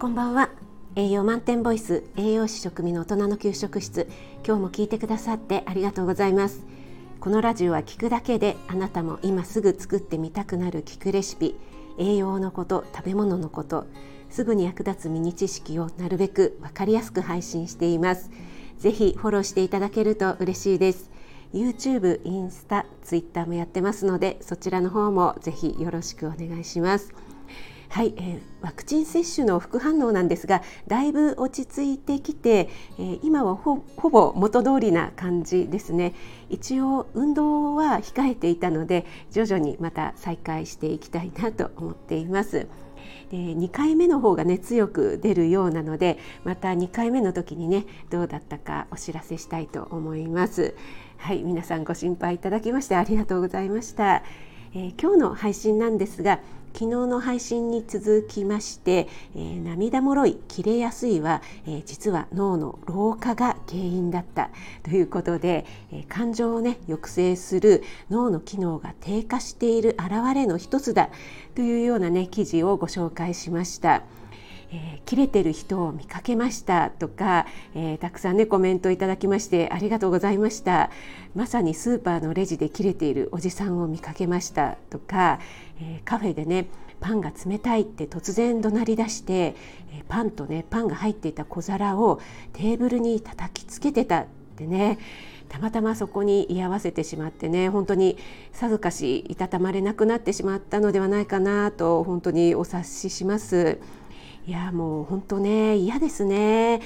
こんばんは。栄養満点ボイス栄養士食味の大人の給食室。今日も聞いてくださってありがとうございます。このラジオは聞くだけであなたも今すぐ作ってみたくなる聞くレシピ栄養のこと食べ物のことすぐに役立つミニ知識をなるべくわかりやすく配信しています。ぜひフォローしていただけると嬉しいです。YouTube、インスタ、Twitter もやってますのでそちらの方もぜひよろしくお願いします。はい、えー、ワクチン接種の副反応なんですがだいぶ落ち着いてきて、えー、今はほぼ元通りな感じですね。一応運動は控えていたので徐々にまた再開していきたいなと思っています。で2回目の方がね強く出るようなのでまた2回目の時にねどうだったかお知らせしたいと思います。はい皆さんご心配いただきましてありがとうございました、えー、今日の配信なんですが昨日の配信に続きまして、えー、涙もろい切れやすいは、えー、実は脳の老化が原因だったということで、えー、感情をね抑制する脳の機能が低下している表れの一つだというようなね記事をご紹介しました。えー、切れてる人を見かけましたとか、えー、たくさんねコメントいただきましてありがとうございましたまさにスーパーのレジで切れているおじさんを見かけましたとか、えー、カフェでねパンが冷たいって突然怒鳴り出して、えパンとねパンが入っていた小皿をテーブルに叩きつけてたってねたまたまそこに居合わせてしまってね本当にさぞかしいたたまれなくなってしまったのではないかなと本当にお察しします。いやもう本当ね嫌ですね。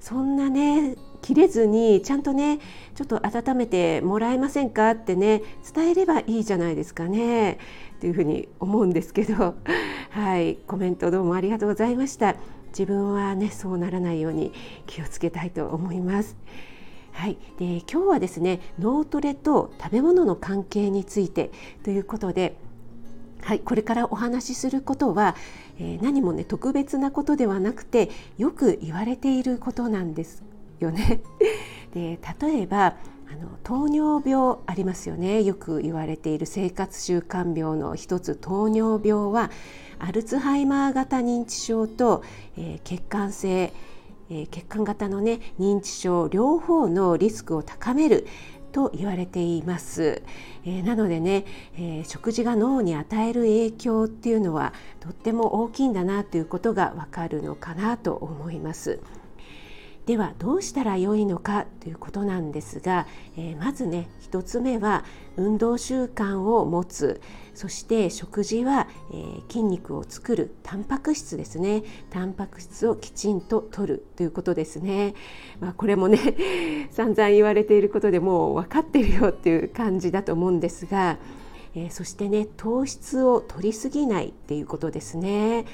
そんなね切れずにちゃんとねちょっと温めてもらえませんかってね伝えればいいじゃないですかね。というふうに思うんですけど。はいコメントどうもありがとうございました。自分はねそうならないように気をつけたいと思います。はい、で今日はですね脳トレと食べ物の関係についてということではい、これからお話しすることは、えー、何もね特別なことではなくてよく言われていることなんですよね。で例えばあの糖尿病ありますよねよく言われている生活習慣病の一つ糖尿病はアルツハイマー型認知症と、えー、血管性、えー、血管型のね認知症両方のリスクを高めると言われています、えー、なのでね、えー、食事が脳に与える影響っていうのはとっても大きいんだなということがわかるのかなと思います。ではどうしたらよいのかということなんですが、えー、まずね1つ目は運動習慣を持つ。そして食事は、えー、筋肉を作る。タンパク質ですね。タンパク質をきちんと摂る。ということですね、まあ、これもね 散々言われていることでもう分かってるよっていう感じだと思うんですがえー、そしてね糖質を取りすぎないっていうことですね。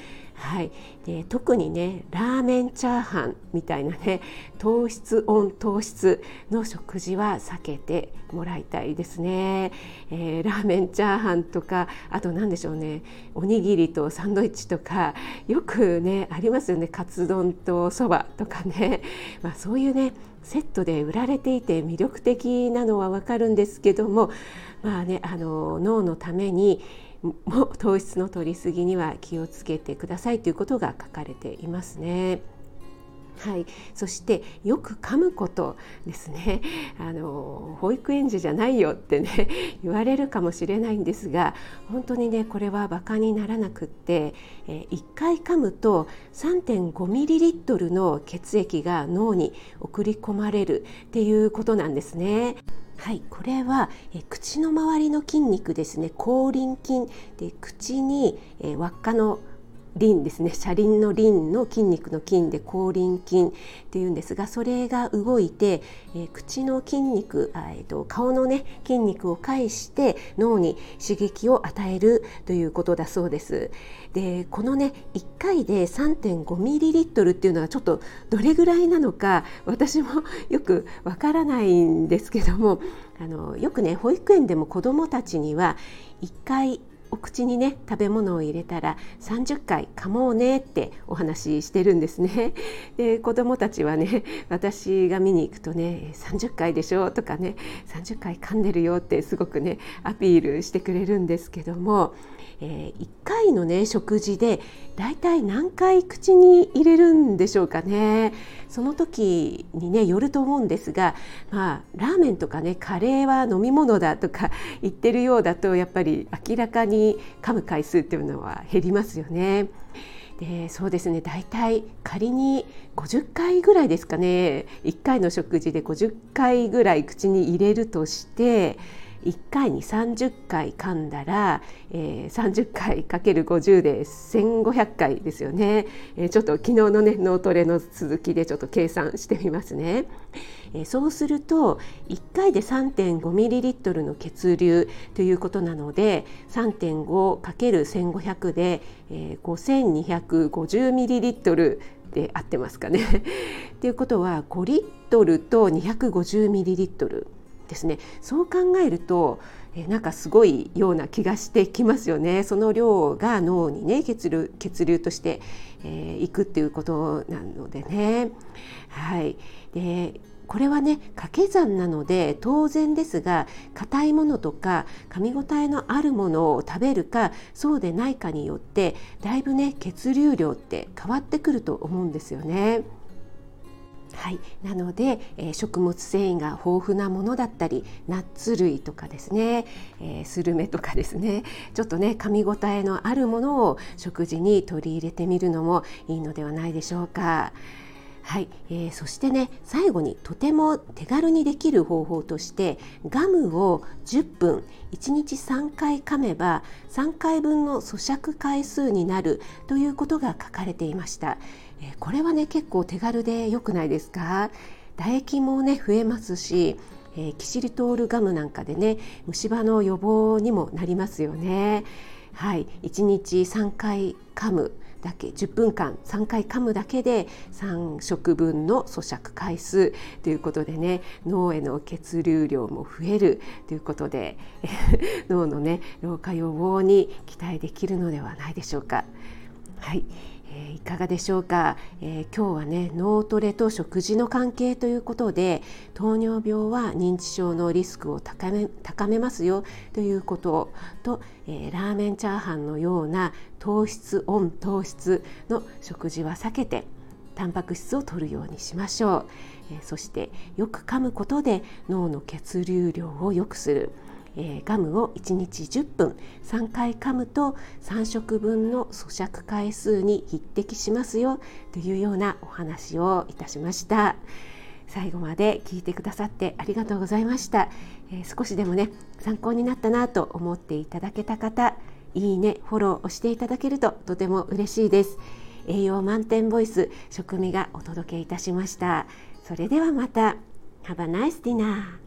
はい、で特にねラーメンチャーハンみたいなね糖質オン糖質の食事は避けてもらいたいですね、えー、ラーメンチャーハンとかあと何でしょうねおにぎりとサンドイッチとかよくねありますよねカツ丼とそばとかね、まあ、そういうねセットで売られていて魅力的なのはわかるんですけどもまあねあの脳のために糖質の摂りすぎには気をつけてくださいということが書かれていますね。はい、そしてよく噛むことですね。あの保育園児じゃないよってね 言われるかもしれないんですが本当にねこれはバカにならなくって、え1回噛むと 3.5ml の血液が脳に送り込まれるっていうことなんですね。はい、これはえ口の周りの筋肉ですね。口輪筋。で口にえ輪っかの輪ですね車輪の輪の筋肉の筋で口輪筋っていうんですがそれが動いて、えー、口の筋肉あ、えーと、顔のね筋肉を介して脳に刺激を与えるということだそうです。でこのね1回で 3.5ml っていうのはちょっとどれぐらいなのか私もよくわからないんですけどもあのよくね保育園でも子どもたちには1回お口にね食べ物を入れたら30回噛もうねってお話ししてるんですね。で子どもたちはね私が見に行くとね30回でしょとかね30回噛んでるよってすごくねアピールしてくれるんですけどもえー、1回のね食事でだいたい何回口に入れるんでしょうかねその時にねよると思うんですが、まあ、ラーメンとかねカレーは飲み物だとか言ってるようだとやっぱり明らかにに噛む回数っていうのは減りますよね。でそうですね大体仮に50回ぐらいですかね1回の食事で50回ぐらい口に入れるとして1回に30回噛んだら、えー、30回かける50で1500回ですよね、えー、ちょっと昨日のね脳トレの続きでちょっと計算してみますね、えー、そうすると1回で 3.5ml の血流ということなので 3.5×1500 で、えー、5250ml で合ってますかね。ということは5リットルと 250ml ですね。そう考えるとえなんかすごいような気がしてきますよね。その量が脳にね血流血流として、えー、いくっていうことなのでね。はい。でこれはね掛け算なので当然ですが硬いものとか噛み応えのあるものを食べるかそうでないかによってだいぶね血流量って変わってくると思うんですよね。はい、なので、えー、食物繊維が豊富なものだったりナッツ類とかですね、えー、スルメとかですねちょっとね噛み応えのあるものを食事に取り入れてみるのもいいのではないでしょうか。はい、えー、そしてね最後にとても手軽にできる方法としてガムを10分1日3回噛めば3回分の咀嚼回数になるということが書かれていました、え、これはね結構手軽で良くないですか？唾液もね増えますしえー、キシリトールガムなんかでね虫歯の予防にもなりますよね。はい、1日3回噛むだけ10分間3回噛むだけで3食分の咀嚼回数ということでね脳への血流量も増えるということで 脳のね老化予防に期待できるのではないでしょうか。はい、え、いかがでしょうか、えー、今日はね脳トレと食事の関係ということで糖尿病は認知症のリスクを高め高めますよということと、えー、ラーメンチャーハンのような糖質オン糖質の食事は避けてタンパク質を摂るようにしましょう、えそしてよく噛むことで脳の血流量を良くする。えー、ガムを1日10分3回噛むと3食分の咀嚼回数に匹敵しますよというようなお話をいたしました。最後まで聞いてくださってありがとうございました、えー、少しでもね参考になったなと思っていただけた方いいねフォローをしていただけるととても嬉しいです。栄養満点ボイス食味がお届けいたしました。それではまた。Have a nice dinner